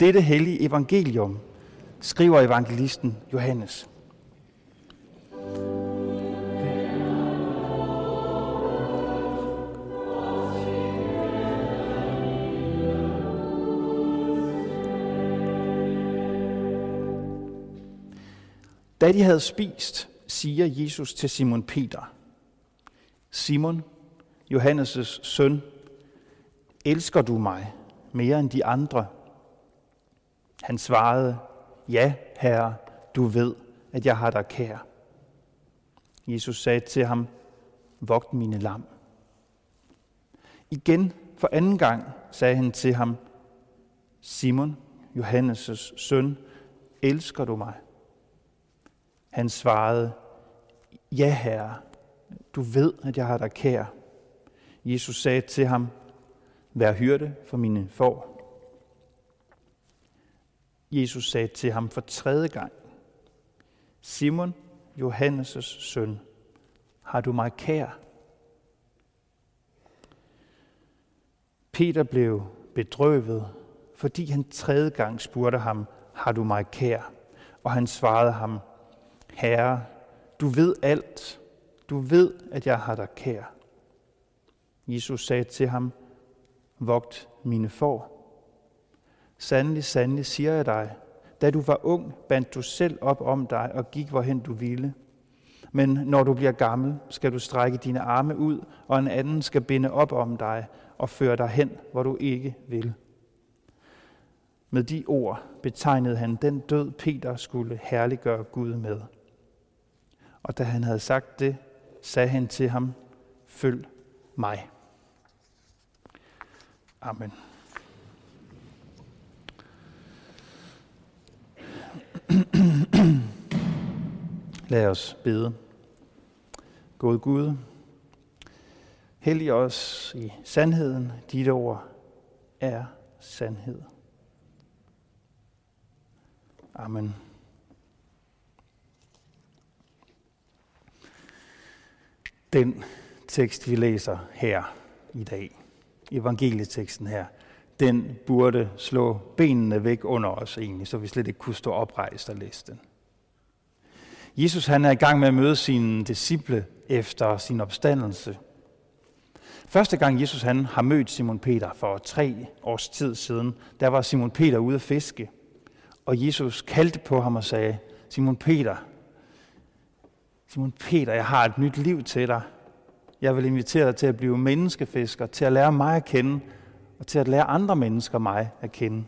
Dette hellige evangelium skriver evangelisten Johannes. Da de havde spist, siger Jesus til Simon Peter, Simon, Johannes' søn, elsker du mig mere end de andre? Han svarede, ja, herre, du ved, at jeg har dig kær. Jesus sagde til ham, vogt mine lam. Igen for anden gang sagde han til ham, Simon, Johannes' søn, elsker du mig? Han svarede, ja herre, du ved, at jeg har dig kær. Jesus sagde til ham, vær hyrde for mine får. Jesus sagde til ham for tredje gang, Simon, Johannes' søn, har du mig kær? Peter blev bedrøvet, fordi han tredje gang spurgte ham, har du mig kær? Og han svarede ham, Herre, du ved alt. Du ved, at jeg har dig kær. Jesus sagde til ham, vogt mine får. Sandelig, sandelig siger jeg dig, da du var ung, bandt du selv op om dig og gik, hvorhen du ville. Men når du bliver gammel, skal du strække dine arme ud, og en anden skal binde op om dig og føre dig hen, hvor du ikke vil. Med de ord betegnede han den død, Peter skulle herliggøre Gud med. Og da han havde sagt det, sagde han til ham, følg mig. Amen. Lad os bede. God Gud, hellig os i sandheden. Dit ord er sandhed. Amen. Den tekst, vi læser her i dag, evangelieteksten her, den burde slå benene væk under os egentlig, så vi slet ikke kunne stå oprejst og læse den. Jesus han er i gang med at møde sine disciple efter sin opstandelse. Første gang Jesus han har mødt Simon Peter for tre års tid siden, der var Simon Peter ude at fiske. Og Jesus kaldte på ham og sagde, Simon Peter, Simon Peter, jeg har et nyt liv til dig. Jeg vil invitere dig til at blive menneskefisker, til at lære mig at kende, og til at lære andre mennesker mig at kende.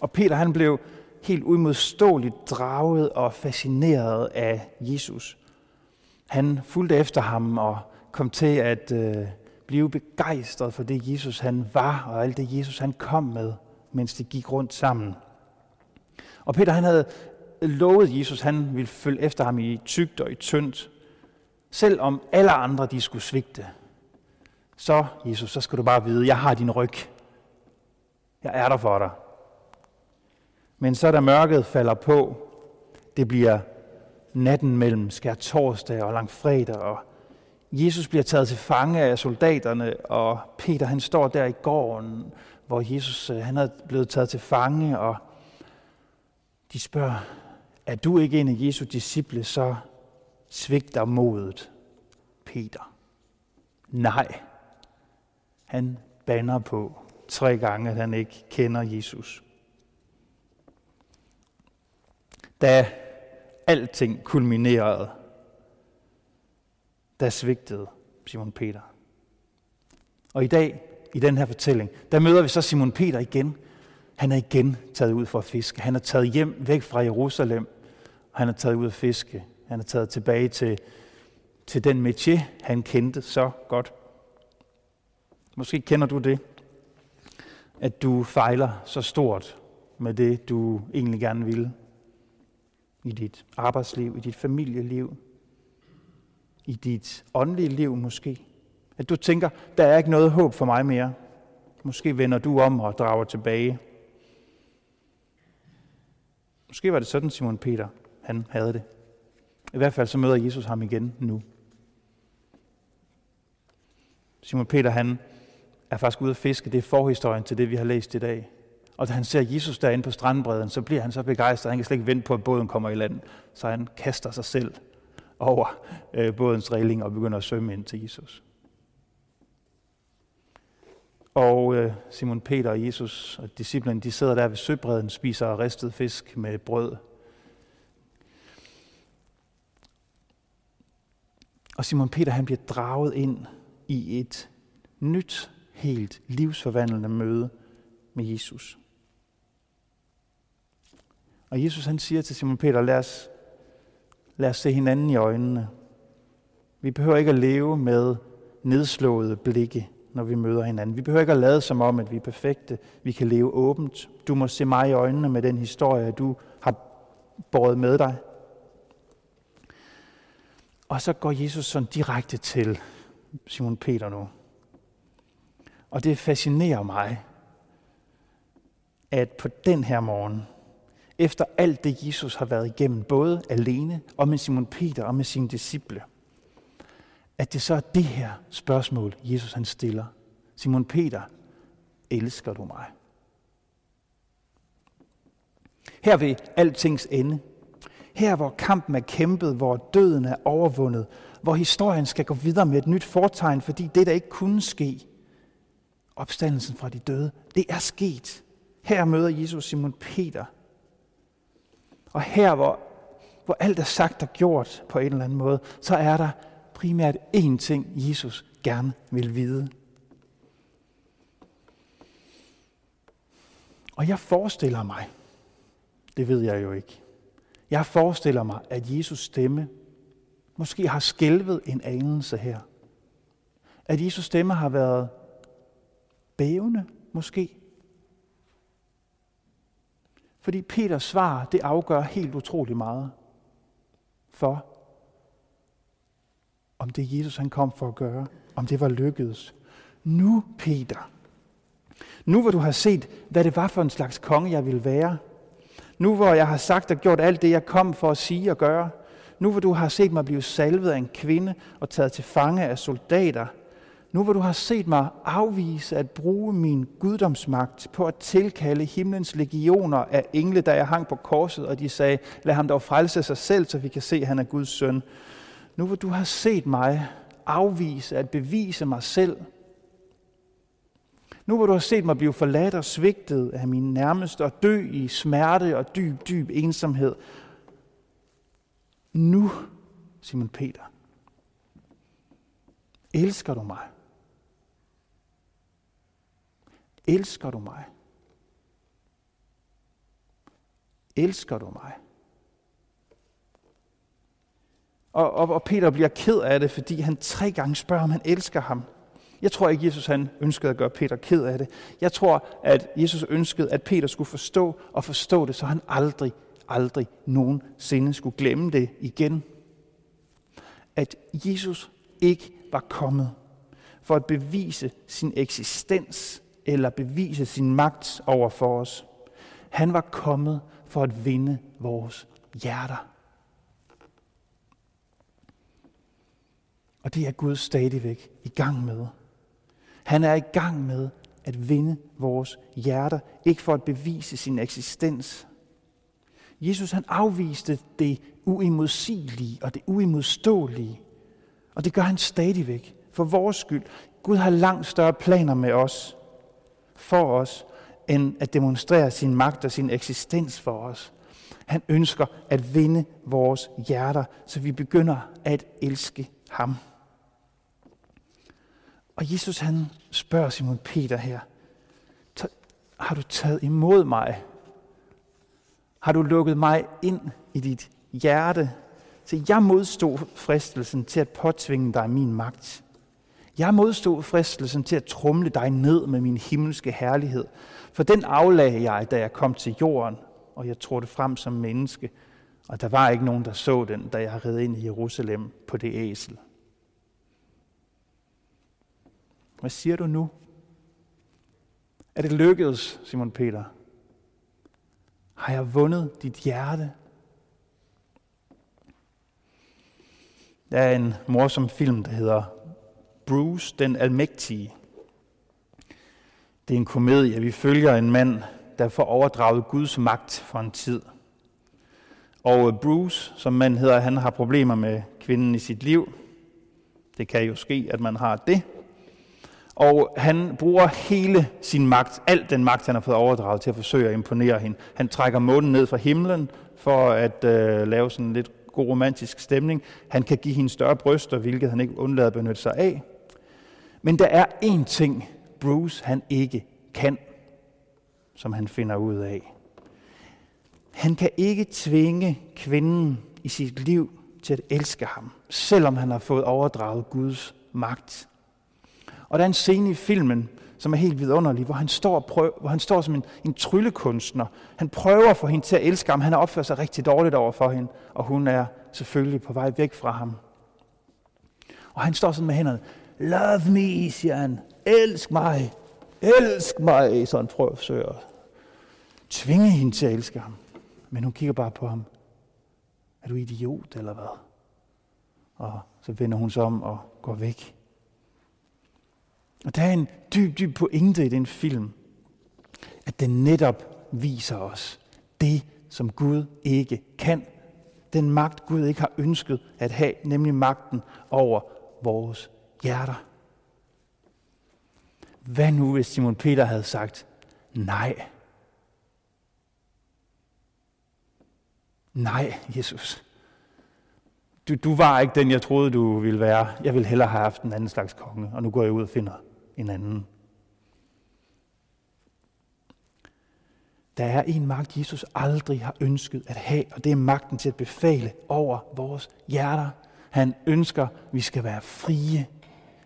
Og Peter han blev helt udmodståeligt draget og fascineret af Jesus. Han fulgte efter ham og kom til at øh, blive begejstret for det Jesus han var, og alt det Jesus han kom med, mens de gik rundt sammen. Og Peter han havde lovet Jesus, han ville følge efter ham i tygt og i tyndt, selvom alle andre de skulle svigte. Så, Jesus, så skal du bare vide, jeg har din ryg. Jeg er der for dig. Men så da mørket falder på, det bliver natten mellem skær torsdag og langfredag, og Jesus bliver taget til fange af soldaterne, og Peter han står der i gården, hvor Jesus øh, han er blevet taget til fange, og de spørger, er du ikke en af Jesu disciple, så svigter modet, Peter. Nej, han banner på tre gange, at han ikke kender Jesus. Da alting kulminerede, der svigtede Simon Peter. Og i dag, i den her fortælling, der møder vi så Simon Peter igen. Han er igen taget ud for at fiske. Han er taget hjem væk fra Jerusalem. Han er taget ud at fiske. Han er taget tilbage til, til den métier, han kendte så godt. Måske kender du det, at du fejler så stort med det, du egentlig gerne vil i dit arbejdsliv, i dit familieliv, i dit åndelige liv måske. At du tænker, der er ikke noget håb for mig mere. Måske vender du om og drager tilbage. Måske var det sådan, Simon Peter, han havde det. I hvert fald så møder Jesus ham igen nu. Simon Peter, han er faktisk ude at fiske. Det er forhistorien til det, vi har læst i dag. Og da han ser Jesus derinde på strandbredden, så bliver han så begejstret, han kan slet ikke vente på, at båden kommer i land. Så han kaster sig selv over øh, bådens regling og begynder at svømme ind til Jesus. Og øh, Simon Peter og Jesus og disciplen, de sidder der ved søbredden, spiser ristet fisk med brød. Og Simon Peter han bliver draget ind i et nyt, helt livsforvandlende møde med Jesus. Og Jesus han siger til Simon Peter, lad os, lad os se hinanden i øjnene. Vi behøver ikke at leve med nedslåede blikke, når vi møder hinanden. Vi behøver ikke at lade som om, at vi er perfekte. Vi kan leve åbent. Du må se mig i øjnene med den historie, du har båret med dig. Og så går Jesus sådan direkte til Simon Peter nu. Og det fascinerer mig, at på den her morgen, efter alt det Jesus har været igennem, både alene og med Simon Peter og med sine disciple, at det så er det her spørgsmål, Jesus han stiller. Simon Peter, elsker du mig? Her ved altings ende, her hvor kampen er kæmpet, hvor døden er overvundet, hvor historien skal gå videre med et nyt fortegn, fordi det, der ikke kunne ske, opstandelsen fra de døde, det er sket. Her møder Jesus Simon Peter. Og her, hvor, hvor alt er sagt og gjort på en eller anden måde, så er der primært én ting, Jesus gerne vil vide. Og jeg forestiller mig, det ved jeg jo ikke, jeg forestiller mig, at Jesus stemme måske har skælvet en anelse her. At Jesus stemme har været bævende, måske. Fordi Peters svar, det afgør helt utrolig meget for, om det Jesus han kom for at gøre, om det var lykkedes. Nu, Peter, nu hvor du har set, hvad det var for en slags konge, jeg ville være, nu hvor jeg har sagt og gjort alt det, jeg kom for at sige og gøre, nu hvor du har set mig blive salvet af en kvinde og taget til fange af soldater, nu hvor du har set mig afvise at bruge min guddomsmagt på at tilkalde himlens legioner af engle, da jeg hang på korset, og de sagde, lad ham dog frelse sig selv, så vi kan se, at han er Guds søn. Nu hvor du har set mig afvise at bevise mig selv, nu hvor du har set mig blive forladt og svigtet af mine nærmeste og dø i smerte og dyb, dyb ensomhed. Nu, Simon Peter, elsker du mig? Elsker du mig? Elsker du mig? Og, og, og Peter bliver ked af det, fordi han tre gange spørger, om han elsker ham. Jeg tror ikke, Jesus han ønskede at gøre Peter ked af det. Jeg tror, at Jesus ønskede, at Peter skulle forstå og forstå det, så han aldrig, aldrig nogensinde skulle glemme det igen. At Jesus ikke var kommet for at bevise sin eksistens eller bevise sin magt over for os. Han var kommet for at vinde vores hjerter. Og det er Gud stadigvæk i gang med. Han er i gang med at vinde vores hjerter, ikke for at bevise sin eksistens. Jesus han afviste det uimodsigelige og det uimodståelige. Og det gør han stadigvæk for vores skyld. Gud har langt større planer med os, for os, end at demonstrere sin magt og sin eksistens for os. Han ønsker at vinde vores hjerter, så vi begynder at elske ham. Og Jesus han spørger Simon Peter her, har du taget imod mig? Har du lukket mig ind i dit hjerte? Så jeg modstod fristelsen til at påtvinge dig min magt. Jeg modstod fristelsen til at trumle dig ned med min himmelske herlighed. For den aflagde jeg, da jeg kom til jorden, og jeg trådte frem som menneske. Og der var ikke nogen, der så den, da jeg red ind i Jerusalem på det æsel. Hvad siger du nu? Er det lykkedes, Simon Peter? Har jeg vundet dit hjerte? Der er en morsom film, der hedder Bruce den Almægtige. Det er en komedie. Vi følger en mand der får overdraget Guds magt for en tid. Og øh, Bruce, som man hedder, han har problemer med kvinden i sit liv. Det kan jo ske, at man har det. Og han bruger hele sin magt, al den magt, han har fået overdraget til at forsøge at imponere hende. Han trækker månen ned fra himlen for at øh, lave sådan lidt god romantisk stemning. Han kan give hende større bryster, hvilket han ikke undlader at benytte sig af. Men der er én ting, Bruce han ikke kan, som han finder ud af. Han kan ikke tvinge kvinden i sit liv til at elske ham, selvom han har fået overdraget Guds magt. Og der er en scene i filmen, som er helt vidunderlig, hvor han står, prøv, hvor han står som en, en tryllekunstner. Han prøver at få hende til at elske ham. Han har opført sig rigtig dårligt over for hende, og hun er selvfølgelig på vej væk fra ham. Og han står sådan med hænderne. Love me, siger han. Elsk mig. Elsk mig, så han prøver at at tvinge hende til at elske ham. Men hun kigger bare på ham. Er du idiot, eller hvad? Og så vender hun sig om og går væk. Og der er en dyb, dyb pointe i den film, at den netop viser os det, som Gud ikke kan. Den magt, Gud ikke har ønsket at have, nemlig magten over vores hjerter. Hvad nu, hvis Simon Peter havde sagt nej? Nej, Jesus. Du, du var ikke den, jeg troede, du ville være. Jeg ville hellere have haft en anden slags konge, og nu går jeg ud og finder en anden. Der er en magt, Jesus aldrig har ønsket at have, og det er magten til at befale over vores hjerter. Han ønsker, at vi skal være frie.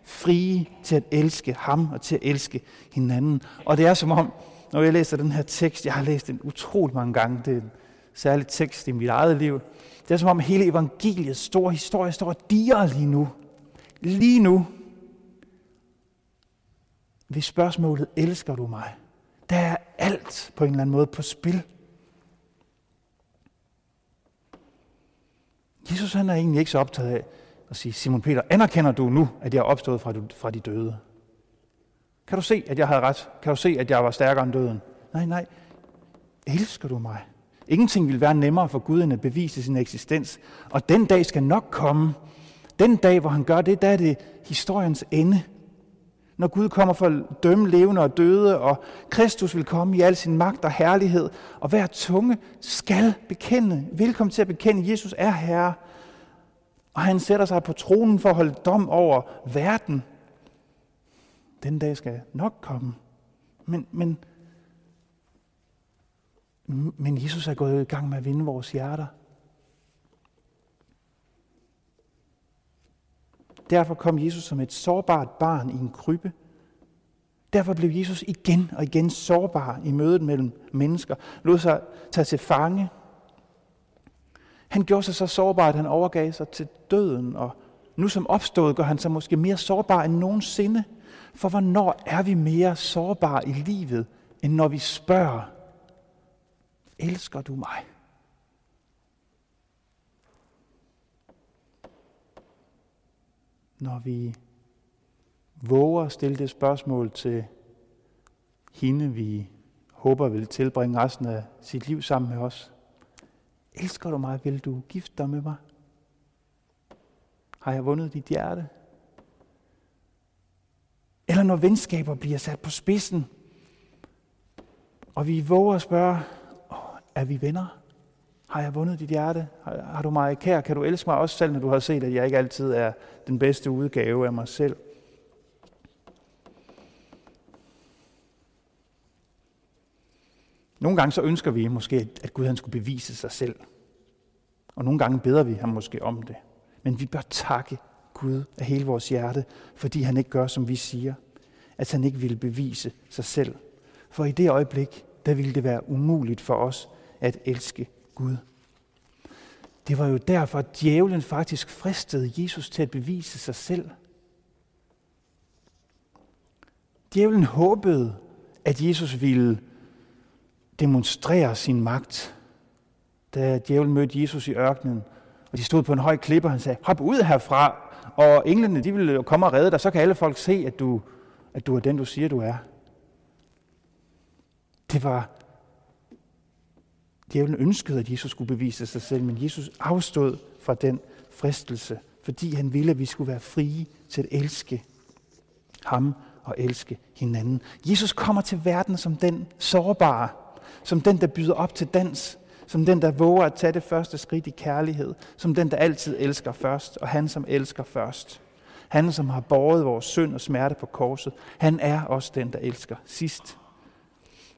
Frie til at elske ham og til at elske hinanden. Og det er som om, når jeg læser den her tekst, jeg har læst den utrolig mange gange, det er en særlig tekst i mit eget liv. Det er som om hele evangeliets store historie står og diger lige nu. Lige nu hvis spørgsmålet, elsker du mig? Der er alt på en eller anden måde på spil. Jesus han er egentlig ikke så optaget af og sige, Simon Peter, anerkender du nu, at jeg er opstået fra, fra de døde? Kan du se, at jeg havde ret? Kan du se, at jeg var stærkere end døden? Nej, nej. Elsker du mig? Ingenting vil være nemmere for Gud end at bevise sin eksistens. Og den dag skal nok komme. Den dag, hvor han gør det, der er det historiens ende når Gud kommer for at dømme levende og døde, og Kristus vil komme i al sin magt og herlighed, og hver tunge skal bekende, velkommen til at bekende, at Jesus er Herre, og han sætter sig på tronen for at holde dom over verden. Den dag skal nok komme. Men, men, men Jesus er gået i gang med at vinde vores hjerter. Derfor kom Jesus som et sårbart barn i en krybbe. Derfor blev Jesus igen og igen sårbar i mødet mellem mennesker. Lod sig tage til fange. Han gjorde sig så sårbar, at han overgav sig til døden. Og nu som opstået gør han sig måske mere sårbar end nogensinde. For hvornår er vi mere sårbare i livet, end når vi spørger, elsker du mig? når vi våger at stille det spørgsmål til hende, vi håber vil tilbringe resten af sit liv sammen med os. Elsker du mig? Vil du gifte dig med mig? Har jeg vundet dit hjerte? Eller når venskaber bliver sat på spidsen, og vi våger at spørge, er vi venner? Har jeg vundet dit hjerte? Har, har du mig kær? Kan du elske mig også selv, når du har set, at jeg ikke altid er den bedste udgave af mig selv? Nogle gange så ønsker vi måske, at Gud han skulle bevise sig selv. Og nogle gange beder vi ham måske om det. Men vi bør takke Gud af hele vores hjerte, fordi han ikke gør, som vi siger. At han ikke ville bevise sig selv. For i det øjeblik, der ville det være umuligt for os at elske Gud. Det var jo derfor, at djævlen faktisk fristede Jesus til at bevise sig selv. Djævlen håbede, at Jesus ville demonstrere sin magt. Da djævlen mødte Jesus i ørkenen, og de stod på en høj klippe, og han sagde, hop ud herfra, og englene de vil komme og redde dig, så kan alle folk se, at du, at du er den, du siger, du er. Det var Djævlen ønskede, at Jesus skulle bevise sig selv, men Jesus afstod fra den fristelse, fordi han ville, at vi skulle være frie til at elske ham og elske hinanden. Jesus kommer til verden som den sårbare, som den, der byder op til dans, som den, der våger at tage det første skridt i kærlighed, som den, der altid elsker først, og han, som elsker først. Han, som har båret vores synd og smerte på korset, han er også den, der elsker sidst.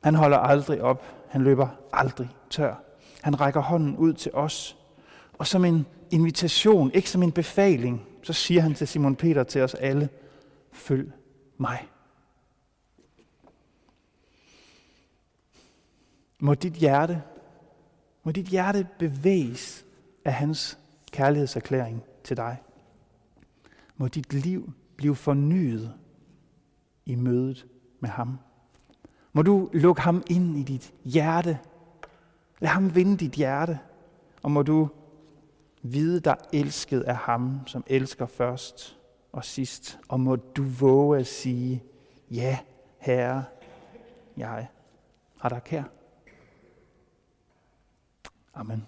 Han holder aldrig op. Han løber aldrig tør. Han rækker hånden ud til os. Og som en invitation, ikke som en befaling, så siger han til Simon Peter til os alle, følg mig. Må dit hjerte, må dit hjerte bevæges af hans kærlighedserklæring til dig. Må dit liv blive fornyet i mødet med ham. Må du lukke ham ind i dit hjerte. Lad ham vinde dit hjerte. Og må du vide dig elsket af ham, som elsker først og sidst. Og må du våge at sige, ja, Herre, jeg har dig kær. Amen.